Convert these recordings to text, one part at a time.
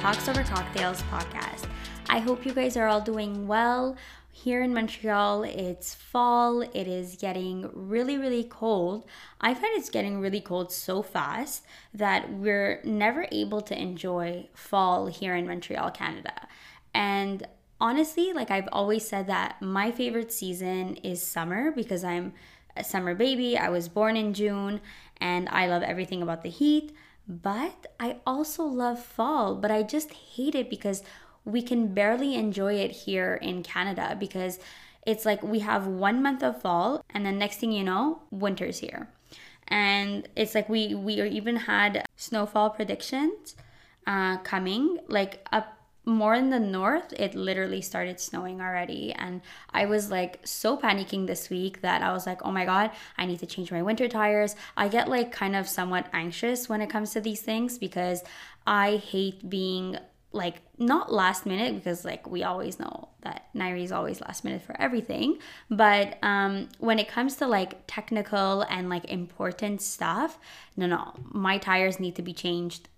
Talks Over Cocktails podcast. I hope you guys are all doing well. Here in Montreal, it's fall. It is getting really, really cold. I find it's getting really cold so fast that we're never able to enjoy fall here in Montreal, Canada. And honestly, like I've always said that my favorite season is summer because I'm a summer baby. I was born in June and I love everything about the heat. But I also love fall, but I just hate it because we can barely enjoy it here in Canada because it's like we have one month of fall and then next thing you know, winter's here. And it's like we we even had snowfall predictions uh, coming like up more in the north it literally started snowing already and i was like so panicking this week that i was like oh my god i need to change my winter tires i get like kind of somewhat anxious when it comes to these things because i hate being like not last minute because like we always know that Nairi is always last minute for everything but um when it comes to like technical and like important stuff no no my tires need to be changed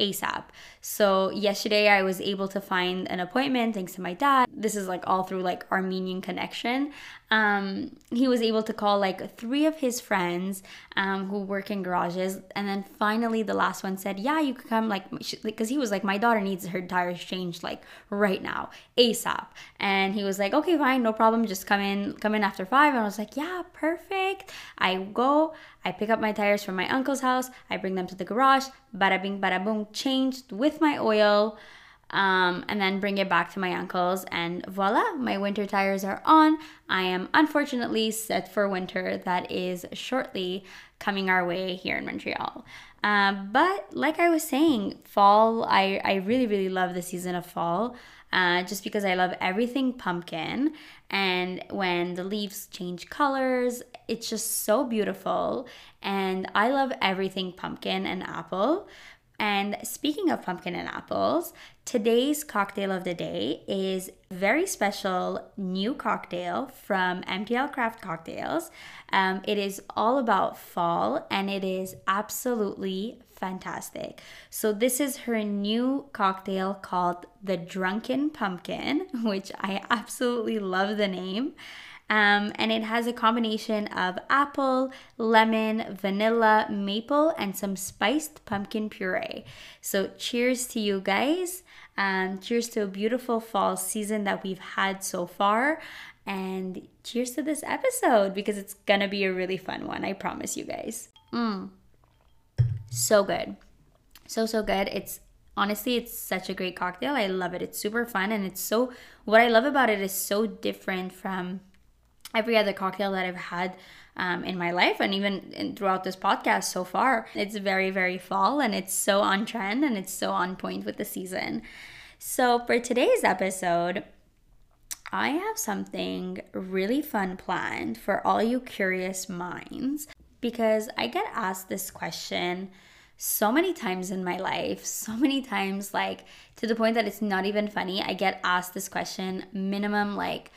ASAP. So yesterday I was able to find an appointment thanks to my dad. This is like all through like Armenian connection. Um, he was able to call like three of his friends um, who work in garages, and then finally the last one said, "Yeah, you could come." Like, because he was like, "My daughter needs her tires changed like right now, ASAP." And he was like, "Okay, fine, no problem. Just come in, come in after five. And I was like, "Yeah, perfect." I go. I pick up my tires from my uncle's house. I bring them to the garage. Bada bing, bada boom, changed with my oil. Um, and then bring it back to my uncle's, and voila, my winter tires are on. I am unfortunately set for winter that is shortly coming our way here in Montreal. Uh, but like I was saying, fall, I, I really, really love the season of fall. Uh, just because I love everything pumpkin. And when the leaves change colors, it's just so beautiful. And I love everything pumpkin and apple. And speaking of pumpkin and apples, today's cocktail of the day is very special new cocktail from MTL Craft Cocktails. Um, it is all about fall and it is absolutely fantastic. So, this is her new cocktail called the Drunken Pumpkin, which I absolutely love the name. Um, and it has a combination of apple, lemon, vanilla, maple, and some spiced pumpkin puree. So, cheers to you guys. Um, cheers to a beautiful fall season that we've had so far. And cheers to this episode because it's gonna be a really fun one. I promise you guys. Mm. So good. So, so good. It's honestly it's such a great cocktail i love it it's super fun and it's so what i love about it is so different from every other cocktail that I've had um, in my life and even in, throughout this podcast so far. It's very, very fall and it's so on trend and it's so on point with the season. So, for today's episode, I have something really fun planned for all you curious minds because I get asked this question so many times in my life, so many times, like to the point that it's not even funny. I get asked this question minimum like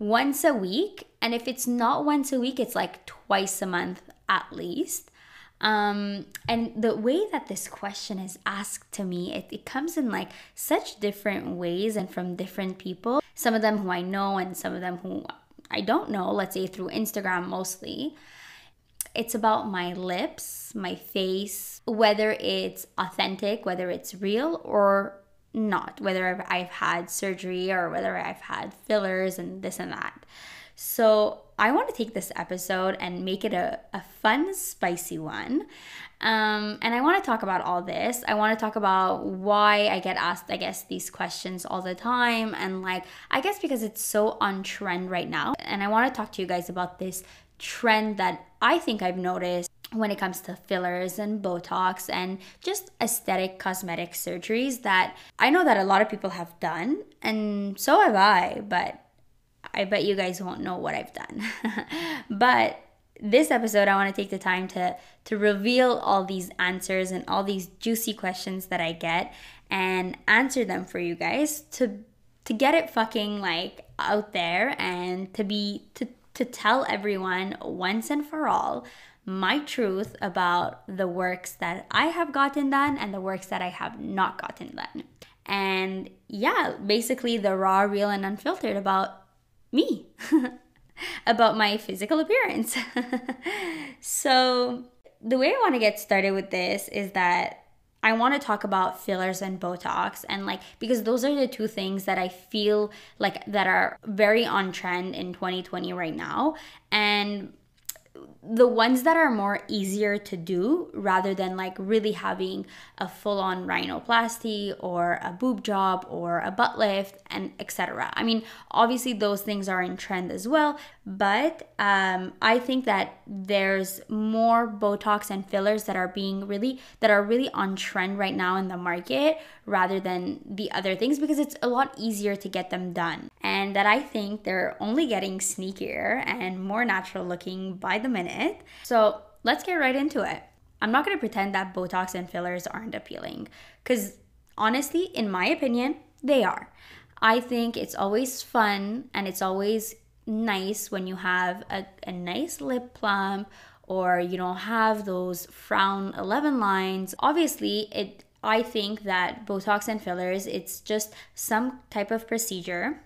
once a week. And if it's not once a week, it's like twice a month at least. Um, and the way that this question is asked to me, it, it comes in like such different ways and from different people. Some of them who I know, and some of them who I don't know, let's say through Instagram mostly. It's about my lips, my face, whether it's authentic, whether it's real, or not, whether I've had surgery or whether I've had fillers and this and that. So I want to take this episode and make it a, a fun, spicy one. Um, and I want to talk about all this. I want to talk about why I get asked, I guess, these questions all the time. And like, I guess because it's so on trend right now. And I want to talk to you guys about this trend that I think I've noticed when it comes to fillers and Botox and just aesthetic cosmetic surgeries that I know that a lot of people have done, and so have I, but I bet you guys won't know what I've done. but this episode I want to take the time to to reveal all these answers and all these juicy questions that I get and answer them for you guys to to get it fucking like out there and to be to to tell everyone once and for all my truth about the works that I have gotten done and the works that I have not gotten done. And yeah, basically the raw, real, and unfiltered about me, about my physical appearance. so, the way I want to get started with this is that I want to talk about fillers and Botox and like because those are the two things that I feel like that are very on trend in 2020 right now and the ones that are more easier to do rather than like really having a full-on rhinoplasty or a boob job or a butt lift and etc i mean obviously those things are in trend as well but um, i think that there's more botox and fillers that are being really that are really on trend right now in the market rather than the other things because it's a lot easier to get them done. And that i think they're only getting sneakier and more natural looking by the minute. So let's get right into it. I'm not to pretend that Botox and fillers aren't appealing because honestly, in my opinion, they are. I think it's always fun and it's always nice when you have a, a nice lip plump or you don't have those frown 11 lines. Obviously, it I think that Botox and fillers, it's just some type of procedure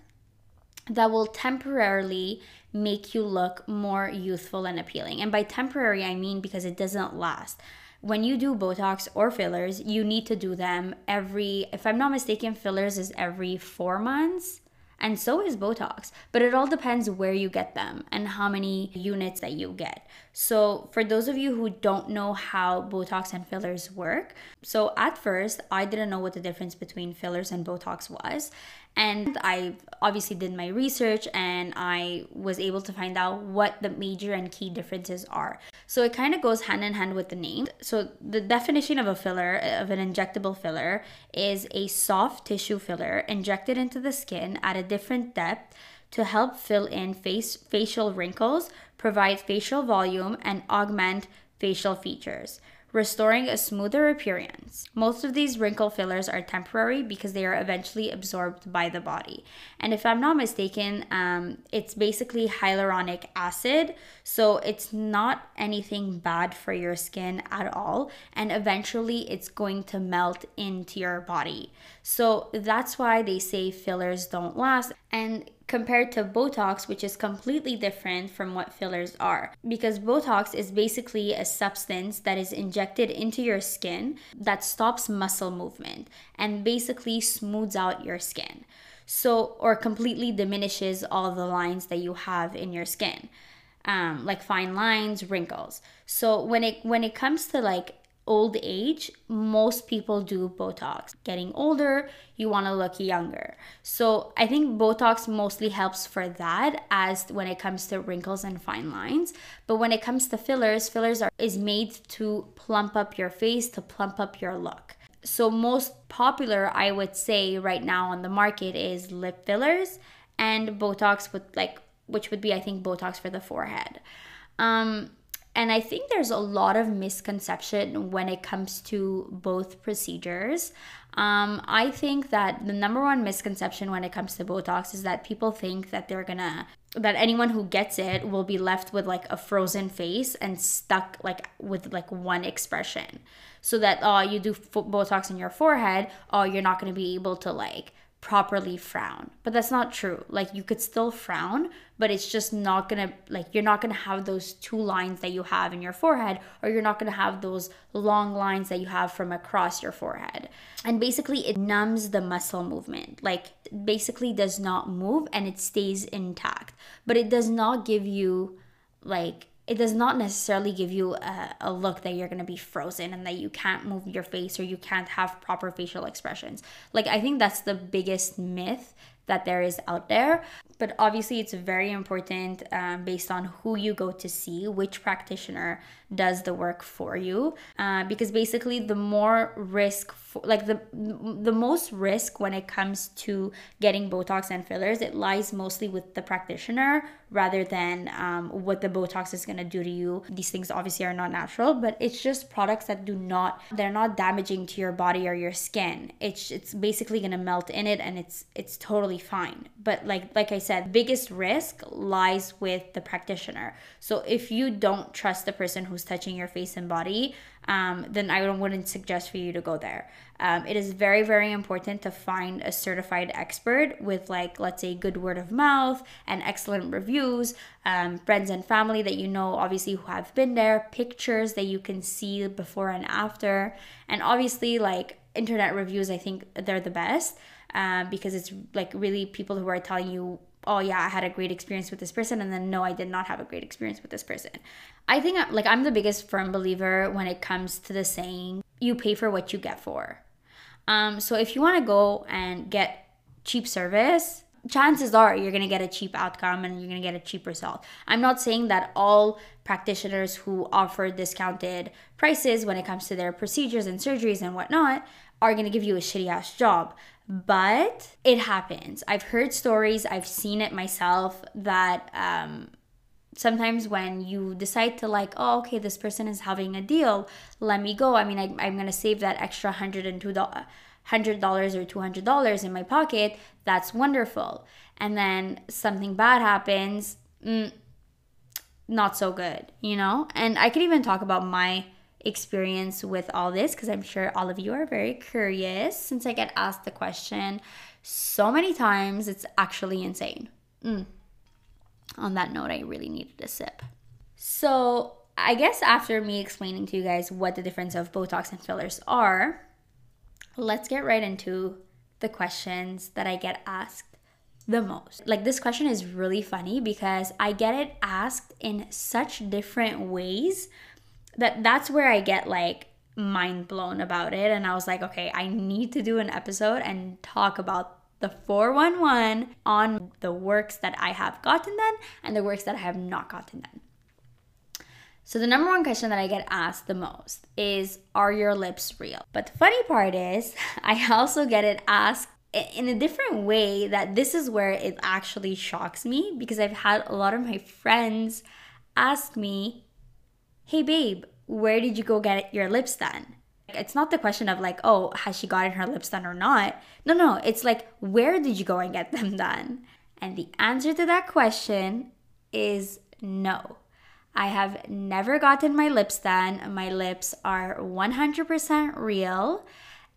that will temporarily make you look more youthful and appealing. And by temporary, I mean because it doesn't last. When you do Botox or fillers, you need to do them every, if I'm not mistaken, fillers is every four months. And so is Botox, but it all depends where you get them and how many units that you get. So, for those of you who don't know how Botox and fillers work, so at first I didn't know what the difference between fillers and Botox was. And I obviously did my research and I was able to find out what the major and key differences are. So it kind of goes hand in hand with the name. So the definition of a filler, of an injectable filler, is a soft tissue filler injected into the skin at a different depth to help fill in face facial wrinkles, provide facial volume, and augment facial features restoring a smoother appearance. Most of these wrinkle fillers are temporary because they are eventually absorbed by the body. And if I'm not mistaken, um, it's basically hyaluronic acid, so it's not anything bad for your skin at all. And eventually, it's going to melt into your body. So that's why they say fillers don't last. And compared to Botox, which is completely different from what fillers are. Because Botox is basically a substance that is injected into your skin that stops muscle movement and basically smooths out your skin. So, or completely diminishes all the lines that you have in your skin. Um, like fine lines, wrinkles. So when it when it comes to like old age, most people do Botox. Getting older, you want to look younger. So I think Botox mostly helps for that as when it comes to wrinkles and fine lines. But when it comes to fillers, fillers are is made to plump up your face, to plump up your look. So most popular, I would say right now on the market is lip fillers and Botox with like which would be I think Botox for the forehead. Um and I think there's a lot of misconception when it comes to both procedures. Um, I think that the number one misconception when it comes to Botox is that people think that they're gonna, that anyone who gets it will be left with like a frozen face and stuck like with like one expression. So that, oh, you do Botox in your forehead, oh, you're not gonna be able to like properly frown. But that's not true. Like you could still frown, but it's just not gonna like you're not gonna have those two lines that you have in your forehead, or you're not gonna have those long lines that you have from across your forehead. And basically, it numbs the muscle movement. Like basically does not move and it stays intact, but it does not give you like it does not necessarily give you a, a look that you're going to be frozen and that you can't move your face or you can't have proper facial expressions. Like, I think that's the biggest myth that there is out there. But obviously, it's very important um, based on who you go to see, which practitioner does the work for you. Uh, because basically, the more risk, for, like the the most risk when it comes to getting Botox and fillers, it lies mostly with the practitioner rather than um, what the Botox is gonna do to you. These things obviously are not natural, but it's just products that do not they're not damaging to your body or your skin. It's it's basically gonna melt in it and it's it's totally fine. But like like I said, biggest risk lies with the practitioner. So if you don't trust the person who's touching your face and body, um, then I wouldn't suggest for you to go there. Um, it is very, very important to find a certified expert with, like, let's say, good word of mouth and excellent reviews, um, friends and family that you know, obviously, who have been there, pictures that you can see before and after, and obviously, like, internet reviews, I think they're the best uh, because it's like really people who are telling you oh yeah i had a great experience with this person and then no i did not have a great experience with this person i think like i'm the biggest firm believer when it comes to the saying you pay for what you get for um, so if you want to go and get cheap service chances are you're going to get a cheap outcome and you're going to get a cheap result. I'm not saying that all practitioners who offer discounted prices when it comes to their procedures and surgeries and whatnot are going to give you a shitty ass job but it happens. I've heard stories, I've seen it myself that um, sometimes when you decide to like, oh, okay, this person is having a deal, let me go. I mean, I, I'm gonna save that extra hundred and two dollars. $100 or $200 in my pocket, that's wonderful. And then something bad happens, mm, not so good, you know? And I could even talk about my experience with all this because I'm sure all of you are very curious since I get asked the question so many times. It's actually insane. Mm. On that note, I really needed a sip. So, I guess after me explaining to you guys what the difference of Botox and fillers are, let's get right into the questions that I get asked the most. Like, this question is really funny because I get it asked in such different ways that that's where I get like mind blown about it and I was like, okay, I need to do an episode and talk about the 411 on the works that I have gotten done and the works that I have not gotten done. So the number one question that I get asked the most is are your lips real? But the funny part is I also get it asked in a different way that this is where it actually shocks me because I've had a lot of my friends ask me hey babe, where did you go get your lips done? It's not the question of like, oh, has she gotten her lips done or not? No, no, it's like, where did you go and get them done? And the answer to that question is no. I have never gotten my lips done. My lips are 100% real,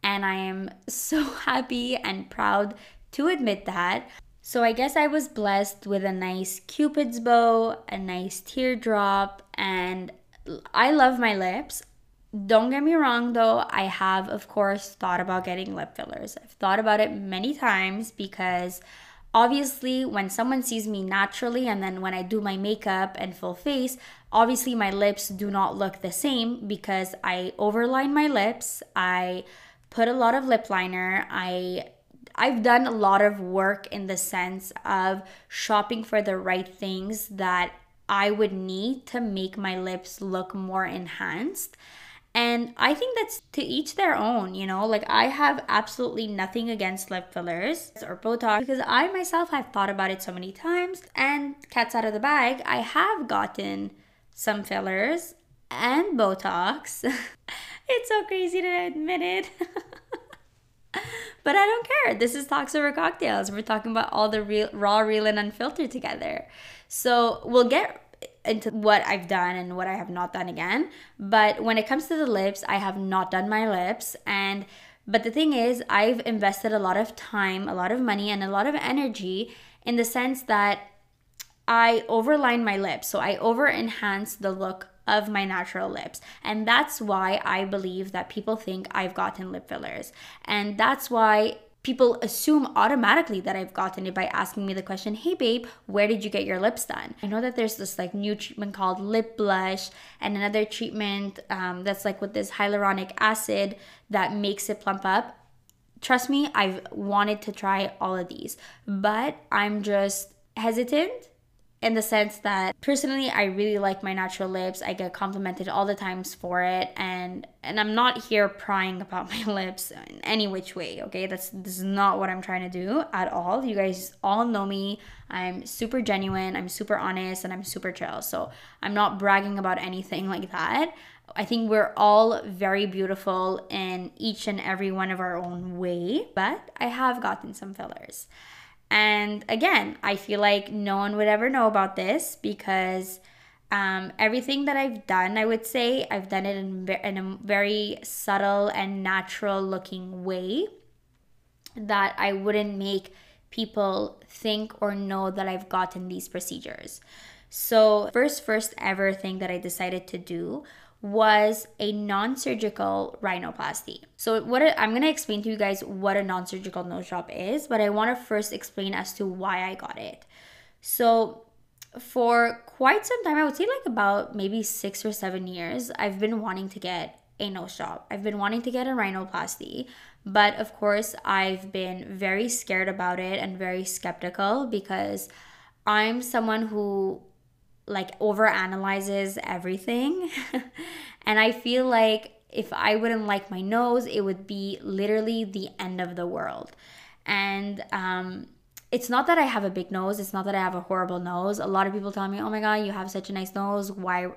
and I am so happy and proud to admit that. So I guess I was blessed with a nice cupid's bow, a nice teardrop, and I love my lips. Don't get me wrong though, I have, of course, thought about getting lip fillers. I've thought about it many times because obviously, when someone sees me naturally and then when I do my makeup and full face, obviously my lips do not look the same because I overline my lips. I put a lot of lip liner. I I've done a lot of work in the sense of shopping for the right things that I would need to make my lips look more enhanced. And I think that's to each their own, you know? Like, I have absolutely nothing against lip fillers or Botox because I myself have thought about it so many times. And cats out of the bag, I have gotten some fillers and Botox. it's so crazy to admit it. but I don't care. This is Talks Over Cocktails. We're talking about all the real, raw, real, and unfiltered together. So we'll get into what I've done and what I have not done again. But when it comes to the lips, I have not done my lips. And but the thing is, I've invested a lot of time, a lot of money, and a lot of energy in the sense that I overline my lips. So I over enhance the look of my natural lips. And that's why I believe that people think I've gotten lip fillers. And that's why people assume automatically that I've gotten it by asking me the question, hey babe, where did you get your lips done? I know that there's this like new treatment called lip blush and another treatment um, that's like with this hyaluronic acid that makes it plump up. trust me, I've wanted to try all of these, but I'm just hesitant in the sense that personally I really like my natural lips. I get complimented all the times for it and and I'm not here prying about my lips in any which way, okay? That's this is not what I'm trying to do at all. You guys all know me. I'm super genuine, I'm super honest, and I'm super chill. So, I'm not bragging about anything like that. I think we're all very beautiful in each and every one of our own way, but I have gotten some fillers. And again, I feel like no one would ever know about this because um, everything that I've done, I would say, I've done it in, in a very subtle and natural looking way that I wouldn't make people think or know that I've gotten these procedures. So, first, first ever thing that I decided to do was a non-surgical rhinoplasty. So what i am going to explain to you guys what a non-surgical nose job is, but I want to first explain as to why I got it. So for quite some time, I would say like about maybe 6 or 7 years, I've been wanting to get a nose job. I've been wanting to get a rhinoplasty, but of course, I've been very scared about it and very skeptical because I'm someone who like over analyzes everything. and I feel like if I wouldn't like my nose, it would be literally the end of the world. And um, it's not that I have a big nose. It's not that I have a horrible nose. A lot of people tell me, "Oh my god, you have such a nice nose. Why,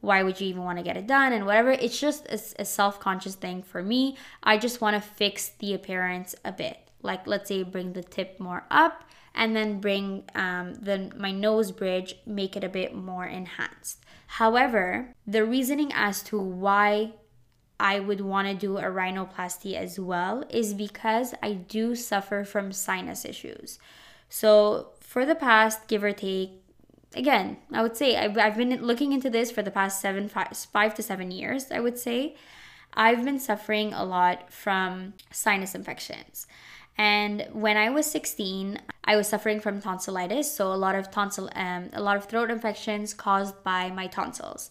why would you even want to get it done?" And whatever. It's just a, a self-conscious thing for me. I just want to fix the appearance a bit. Like let's say bring the tip more up and then bring um, the my nose bridge, make it a bit more enhanced. However, the reasoning as to why I would want to do a rhinoplasty as well is because I do suffer from sinus issues. So, for the past, give or take, again, I would say I've, I've been looking into this for the past seven, five, five to seven years, I would say. I've been suffering a lot from sinus infections. And when I was 16, I was suffering from tonsillitis, so a lot of tonsil, um, a lot of throat infections caused by my tonsils.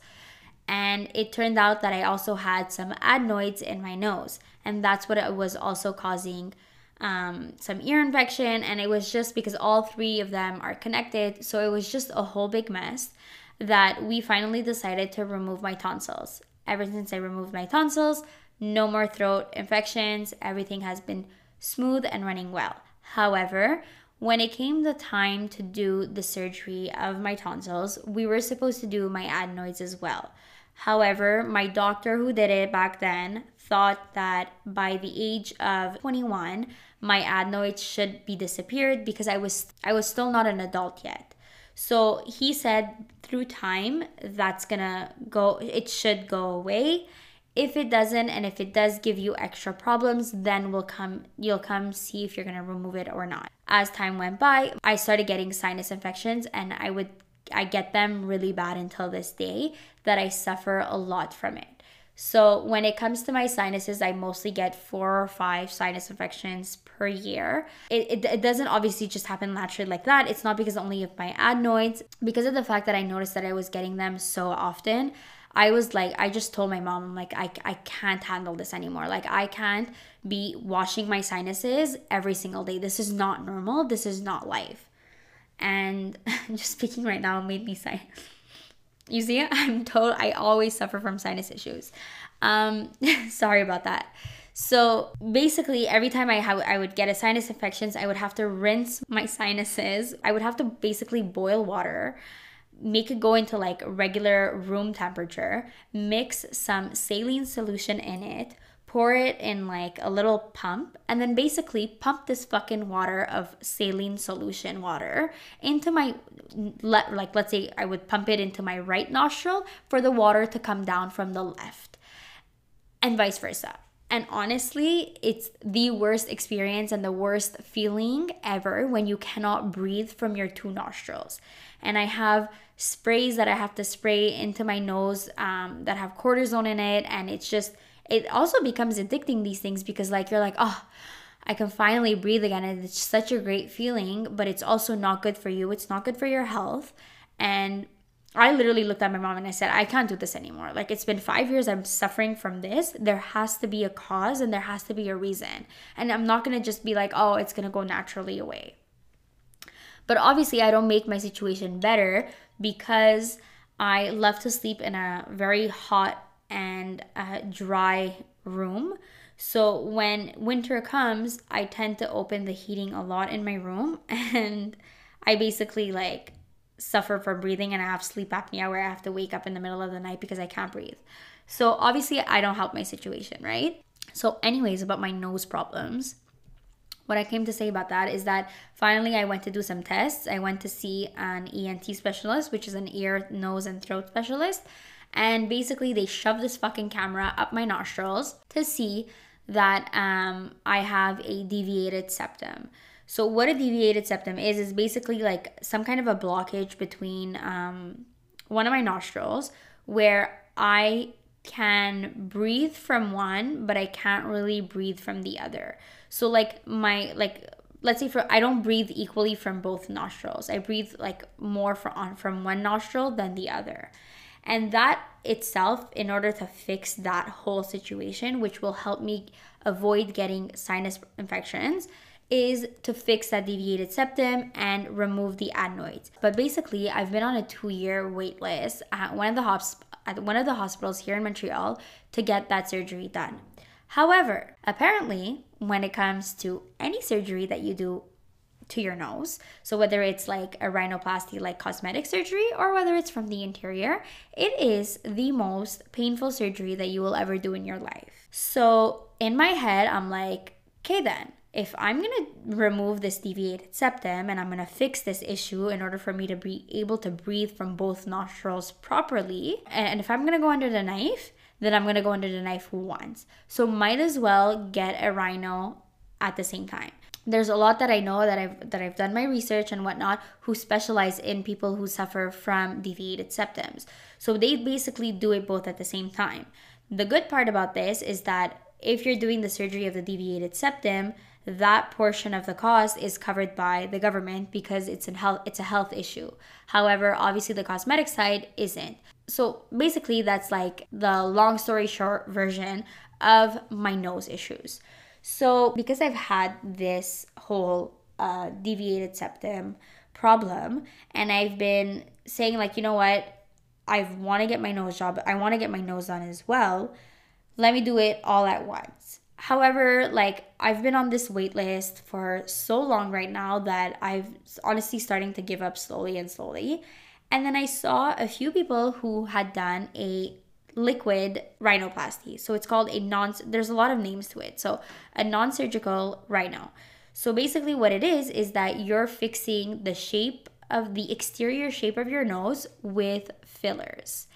And it turned out that I also had some adenoids in my nose, and that's what it was also causing um, some ear infection. And it was just because all three of them are connected, so it was just a whole big mess that we finally decided to remove my tonsils. Ever since I removed my tonsils, no more throat infections. Everything has been smooth and running well. However, when it came the time to do the surgery of my tonsils, we were supposed to do my adenoids as well. However, my doctor who did it back then thought that by the age of 21, my adenoids should be disappeared because I was I was still not an adult yet. So he said through time that's going to go it should go away if it doesn't and if it does give you extra problems then we'll come you'll come see if you're going to remove it or not. As time went by i started getting sinus infections and i would i get them really bad until this day that i suffer a lot from it. So when it comes to my sinuses i mostly get four or five sinus infections per year. It, it, it doesn't obviously just happen naturally like that. It's not because only of my adenoids. Because of the fact that i noticed that i was getting them so often I was like, I just told my mom, I'm like, I, I can't handle this anymore. Like, I can't be washing my sinuses every single day. This is not normal. This is not life. And just speaking right now made me sigh. You see, I'm told I always suffer from sinus issues. Um, sorry about that. So basically, every time I have, I would get a sinus infections, I would have to rinse my sinuses. I would have to basically boil water make it go into like regular room temperature, mix some saline solution in it, pour it in like a little pump, and then basically pump this fucking water of saline solution water into my let like let's say I would pump it into my right nostril for the water to come down from the left. And vice versa. And honestly, it's the worst experience and the worst feeling ever when you cannot breathe from your two nostrils. And I have sprays that I have to spray into my nose um, that have cortisone in it. And it's just, it also becomes addicting, these things, because like you're like, oh, I can finally breathe again. And it's such a great feeling, but it's also not good for you. It's not good for your health. And I literally looked at my mom and I said, I can't do this anymore. Like, it's been five years I'm suffering from this. There has to be a cause and there has to be a reason. And I'm not gonna just be like, oh, it's gonna go naturally away. But obviously, I don't make my situation better because I love to sleep in a very hot and uh, dry room. So when winter comes, I tend to open the heating a lot in my room and I basically like suffer from breathing and I have sleep apnea where I have to wake up in the middle of the night because I can't breathe. So obviously I don't help my situation, right? So anyways, about my nose problems. What I came to say about that is that finally I went to do some tests. I went to see an ENT specialist, which is an ear, nose, and throat specialist. And basically, they shoved this fucking camera up my nostrils to see that um, I have a deviated septum. So, what a deviated septum is, is basically like some kind of a blockage between um, one of my nostrils where I can breathe from one, but I can't really breathe from the other. So, like, my, like, let's say for I don't breathe equally from both nostrils. I breathe like more from on from one nostril than the other. And that itself in order to fix that whole situation which will help me avoid getting sinus infections is to fix that deviated septum and remove the adenoids. But basically, I've been on a 2-year wait list at one of the hosp- at one of the hospitals here in Montreal to get that surgery done. However, apparently, when it comes to any surgery that you do to your nose, so whether it's like a rhinoplasty like cosmetic surgery or whether it's from the interior, it is the most painful surgery that you will ever do in your life. So, in my head, I'm like, okay then, if I'm going to remove this deviated septum and I'm going to fix this issue in order for me to be able to breathe from both nostrils properly, and if I'm going to go under the knife, then I'm to go under the knife once. So might as well get a rhino at the same time. There's a lot that I know that I've that I've done my research and whatnot who specialize in people who suffer from deviated septums. So they basically do it both at the same time. The good part about this is that if you're doing the surgery of the deviated septum, that portion of the cost is covered by the government because it's a health it's a health issue. However, obviously the cosmetic side isn't. So basically that's like the long story short version of my nose issues. So because I've had this whole uh, deviated septum problem and I've been saying like, you know what, I want to get my nose job, I want to get my nose done as well. Let me do it all at once. However, like I've been on this wait list for so long right now that I've honestly starting to give up slowly and slowly. And then I saw a few people who had done a liquid rhinoplasty. So it's called a non there's a lot of names to it. So a non-surgical rhino. So basically what it is is that you're fixing the shape of the exterior shape of your nose with fillers.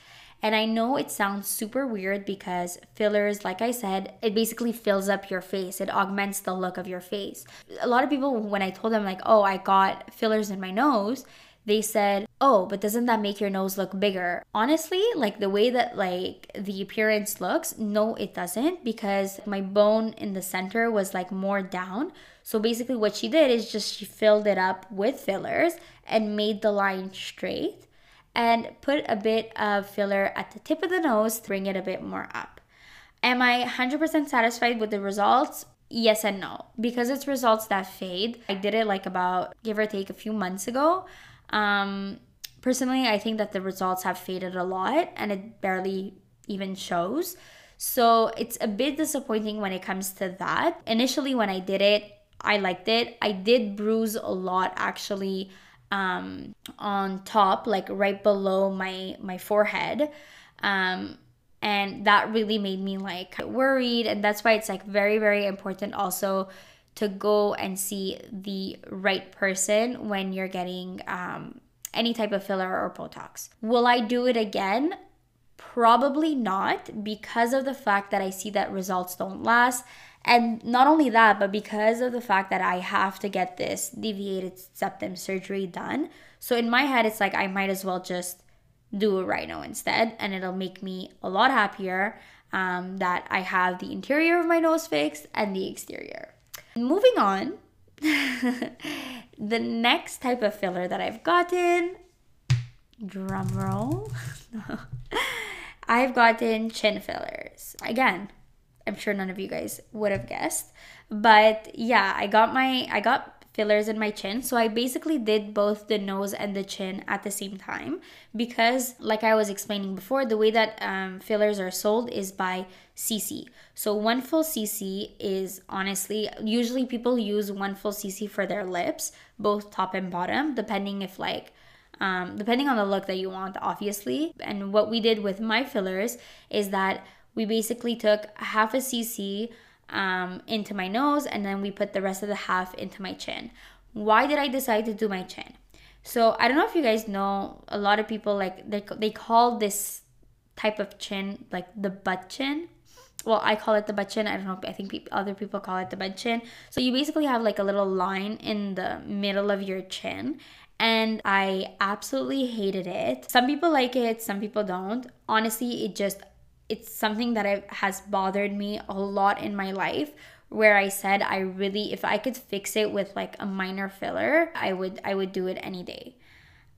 And I know it sounds super weird because fillers, like I said, it basically fills up your face. It augments the look of your face. A lot of people, when I told them, like, oh, I got fillers in my nose, they said, "Oh, but doesn't that make your nose look bigger?" Honestly, like the way that like the appearance looks, no it doesn't because my bone in the center was like more down. So basically what she did is just she filled it up with fillers and made the line straight and put a bit of filler at the tip of the nose to bring it a bit more up. Am I 100% satisfied with the results? Yes and no. Because it's results that fade. I did it like about give or take a few months ago. Um, personally, I think that the results have faded a lot and it barely even shows. So it's a bit disappointing when it comes to that. Initially, when I did it, I liked it. I did bruise a lot actually um, on top, like right below my my forehead. Um, and that really made me like worried and that's why it's like very very important also to go and see the right person when you're getting um, any type of filler or botox will i do it again probably not because of the fact that i see that results don't last and not only that, but because of the fact that I have to get this deviated septum surgery done. So in my head, it's like I might as well just do a rhino instead, and it'll make me a lot happier um, that I have the interior of my nose fixed and the exterior. Moving on, the next type of filler that I've gotten drum roll. I've gotten chin fillers. Again, I'm sure none of you guys would have guessed. But yeah, I got my I got fillers in my chin. So I basically did both the nose and the chin at the same time because, like I was explaining before, the way that um, fillers are sold is by cc. So one full cc is honestly, usually people use one full cc for their lips, both top and bottom, depending if like. Um, depending on the look that you want, obviously. And what we did with my fillers is that we basically took half a cc um, into my nose and then we put the rest of the half into my chin. Why did I decide to do my chin? So I don't know if you guys know, a lot of people like they, they call this type of chin like the butt chin. Well, I call it the butt chin. I don't know. I think pe- other people call it the butt chin. So you basically have like a little line in the middle of your chin, and I absolutely hated it. Some people like it, some people don't. Honestly, it just it's something that I, has bothered me a lot in my life where I said I really if I could fix it with like a minor filler, I would I would do it any day.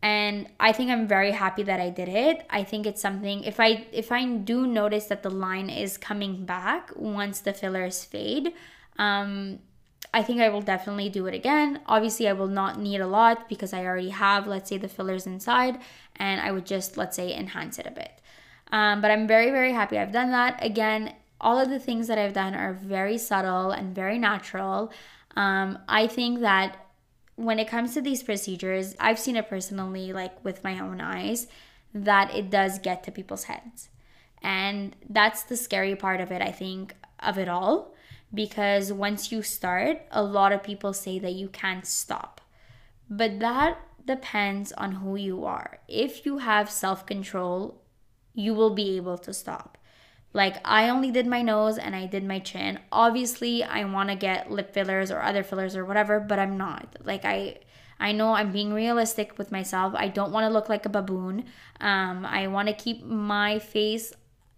And I think I'm very happy that I did it. I think it's something if I if I do notice that the line is coming back once the fillers fade, um I think I will definitely do it again. Obviously, I will not need a lot because I already have, let's say, the fillers inside, and I would just, let's say, enhance it a bit. Um, but I'm very, very happy I've done that. Again, all of the things that I've done are very subtle and very natural. Um, I think that when it comes to these procedures, I've seen it personally, like with my own eyes, that it does get to people's heads. And that's the scary part of it, I think, of it all. Because once you start, a lot of people say that you can't stop. But that depends on who you are. If you have self control you will be able to stop. Like I only did my nose and I did my chin. Obviously, I want to get lip fillers or other fillers or whatever, but I'm not. Like I I know I'm being realistic with myself. I don't want to look like a baboon. Um, I want to keep my face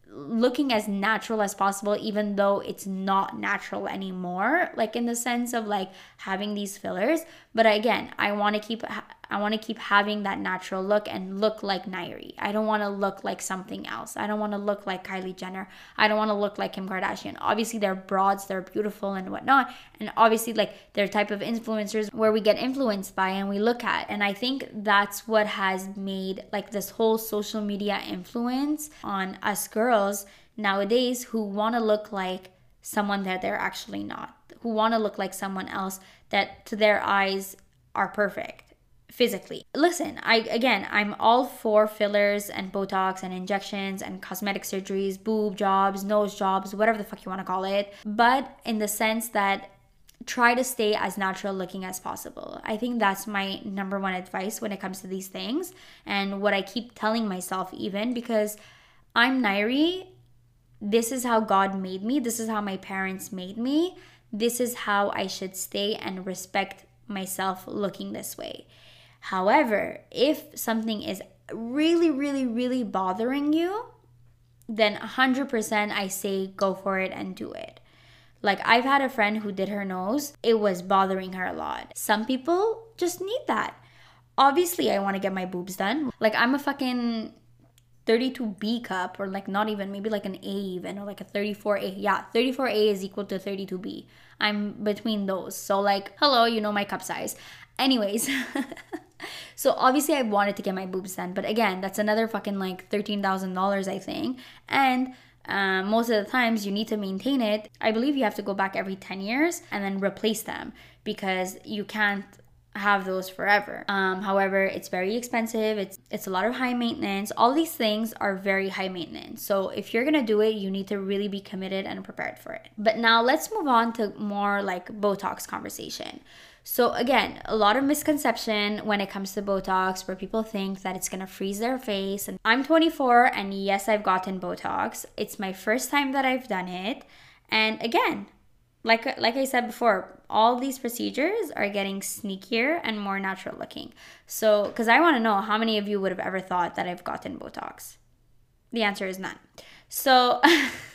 looking as natural as possible even though it's not natural anymore like in the sense of like having these fillers but again i want to keep i want to keep having that natural look and look like nairi. I don't want to look like something else. I don't want to look like kylie jenner. I don't want to look like kim kardashian. Obviously they're broads they're beautiful and whatnot and obviously like they're type of influencers where we get influenced by and we look at and i think that's what has made like this whole social media influence on us girls nowadays who want to look like someone that they're actually not who want to look like someone else that to their eyes are perfect physically. Listen, I again, I'm all for fillers and botox and injections and cosmetic surgeries, boob jobs, nose jobs, whatever the fuck you want to call it, but in the sense that try to stay as natural looking as possible. I think that's my number one advice when it comes to these things and what I keep telling myself even because I'm Nairi. This is how God made me. This is how my parents made me. This is how I should stay and respect myself looking this way. However, if something is really, really, really bothering you, then 100% I say go for it and do it. Like, I've had a friend who did her nose, it was bothering her a lot. Some people just need that. Obviously, I want to get my boobs done. Like, I'm a fucking 32B cup, or like not even, maybe like an A even, or like a 34A. Yeah, 34A is equal to 32B. I'm between those. So, like, hello, you know my cup size. Anyways. so obviously I wanted to get my boobs done, but again, that's another fucking like thirteen thousand dollars, I think. And um, most of the times you need to maintain it. I believe you have to go back every ten years and then replace them because you can't have those forever. Um, however, it's very expensive. It's it's a lot of high maintenance. All these things are very high maintenance. So if you're gonna do it, you need to really be committed and prepared for it. But now let's move on to more like Botox conversation. So again, a lot of misconception when it comes to Botox where people think that it's going to freeze their face. And I'm 24 and yes, I've gotten Botox. It's my first time that I've done it. And again, like like I said before, all these procedures are getting sneakier and more natural looking. So, cuz I want to know how many of you would have ever thought that I've gotten Botox? The answer is none. So,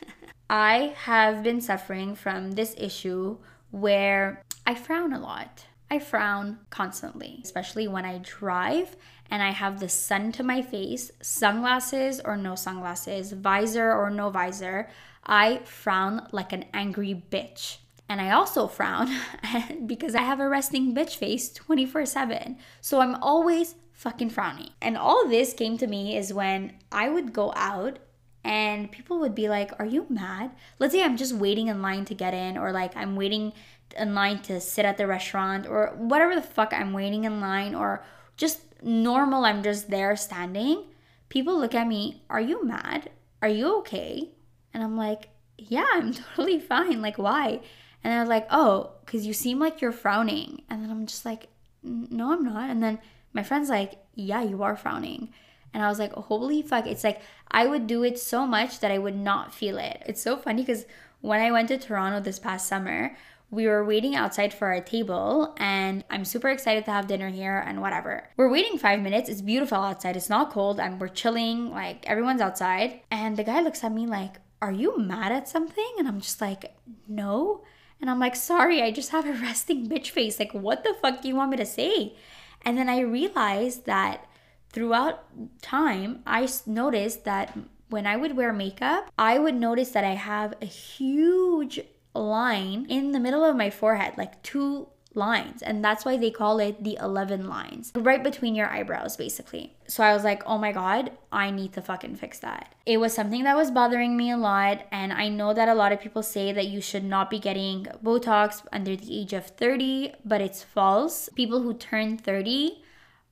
I have been suffering from this issue where I frown a lot. I frown constantly, especially when I drive and I have the sun to my face, sunglasses or no sunglasses, visor or no visor. I frown like an angry bitch. And I also frown because I have a resting bitch face 24 7. So I'm always fucking frowning. And all this came to me is when I would go out and people would be like, Are you mad? Let's say I'm just waiting in line to get in, or like I'm waiting in line to sit at the restaurant, or whatever the fuck I'm waiting in line, or just normal, I'm just there standing. People look at me, Are you mad? Are you okay? And I'm like, Yeah, I'm totally fine. Like, why? And they're like, Oh, because you seem like you're frowning. And then I'm just like, No, I'm not. And then my friend's like, Yeah, you are frowning. And I was like, holy fuck. It's like I would do it so much that I would not feel it. It's so funny because when I went to Toronto this past summer, we were waiting outside for our table and I'm super excited to have dinner here and whatever. We're waiting five minutes. It's beautiful outside. It's not cold and we're chilling. Like everyone's outside. And the guy looks at me like, Are you mad at something? And I'm just like, No. And I'm like, Sorry, I just have a resting bitch face. Like, what the fuck do you want me to say? And then I realized that throughout time, I noticed that when I would wear makeup, I would notice that I have a huge line in the middle of my forehead, like two lines. And that's why they call it the 11 lines, right between your eyebrows, basically. So I was like, oh my God, I need to fucking fix that. It was something that was bothering me a lot. And I know that a lot of people say that you should not be getting Botox under the age of 30, but it's false. People who turn 30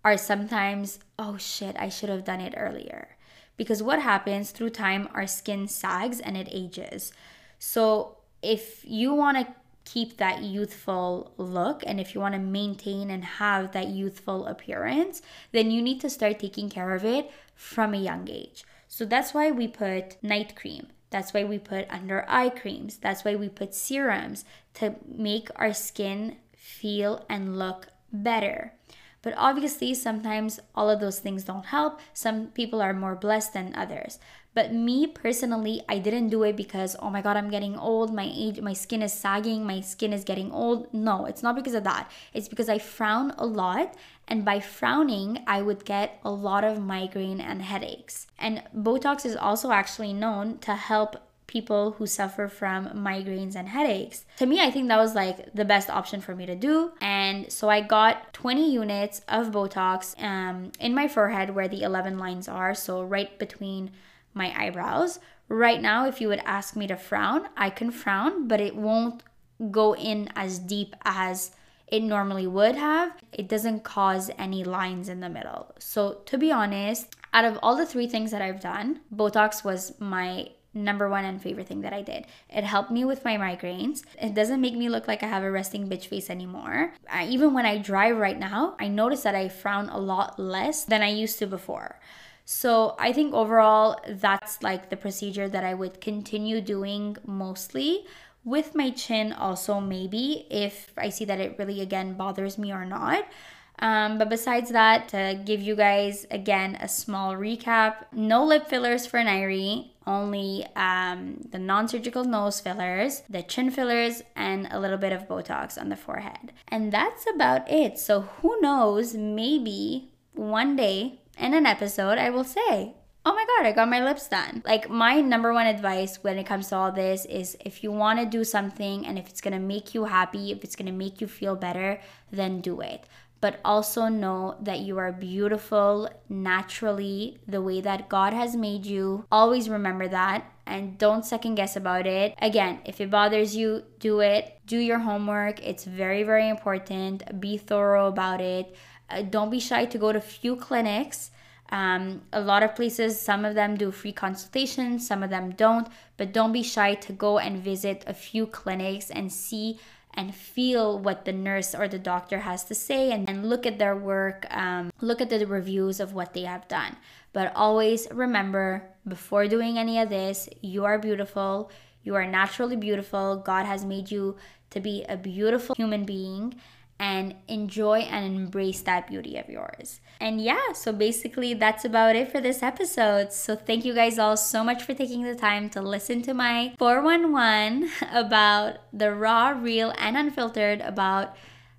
are sometimes, oh shit, I should have done it earlier. Because what happens through time, our skin sags and it ages. So if you want to keep that youthful look and if you want to maintain and have that youthful appearance, then you need to start taking care of it from a young age. So that's why we put night cream. That's why we put under eye creams. That's why we put serums to make our skin feel and look better. But obviously, sometimes all of those things don't help. Some people are more blessed than others. But me personally, I didn't do it because oh my god, I'm getting old, my age, my skin is sagging, my skin is getting old. No, it's not because of that. It's because I frown a lot and by frowning, I would get a lot of migraine and headaches. And Botox is also actually known to help people who suffer from migraines and headaches. To me, I think that was like the best option for me to do. And so I got 20 units of Botox um, in my forehead where the 11 lines are. So right between my eyebrows. Right now, if you would ask me to frown, I can frown, but it won't go in as deep as it normally would have. It doesn't cause any lines in the middle. So, to be honest, out of all the three things that I've done, Botox was my number one and favorite thing that I did. It helped me with my migraines. It doesn't make me look like I have a resting bitch face anymore. I, even when I drive right now, I notice that I frown a lot less than I used to before. So I think overall, that's like the procedure that I would continue doing mostly. With my chin, also, maybe if I see that it really again bothers me or not. Um, but besides that, to give you guys again a small recap no lip fillers for Nairi, only um, the non surgical nose fillers, the chin fillers, and a little bit of Botox on the forehead. And that's about it. So who knows, maybe one day in an episode, I will say, oh my god, I got my lips done. Like, my number one advice when it comes to all this is if you want to do something and if it's gonna make you happy, if it's gonna make you feel better, then do it but also know that you are beautiful naturally the way that God has made you. Always remember that and don't second guess about it. Again, if it bothers you, do it. Do your homework. It's very, very important. Be thorough about it. Uh, don't be shy to go to a few clinics. Um, a lot of places, some of them do free consultations, some of them don't, but don't be shy to go and visit a few clinics and see and feel what the nurse or the doctor has to say and, and look at their work, um, look at the reviews of what they have done. But always remember before doing any of this, you are beautiful. You are naturally beautiful. God has made you to be a beautiful human being and enjoy and embrace that beauty of yours. And yeah, so basically that's about it for this episode. So thank you guys all so much for taking the time to listen to my 411 about the raw, real, and unfiltered about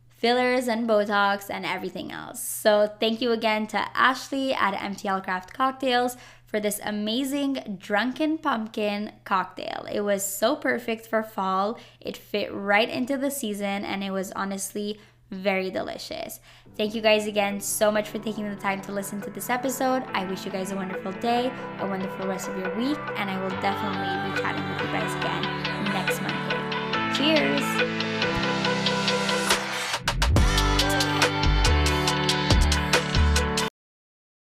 fillers and Botox and everything else. So, thank you again to Ashley at MTL Craft Cocktails for this amazing drunken pumpkin cocktail. It was so perfect for fall. It fit right into the season and it was honestly very delicious. Thank you guys again so much for taking the time to listen to this episode. I wish you guys a wonderful day, a wonderful rest of your week, and I will definitely be chatting with you guys again next Monday. Cheers!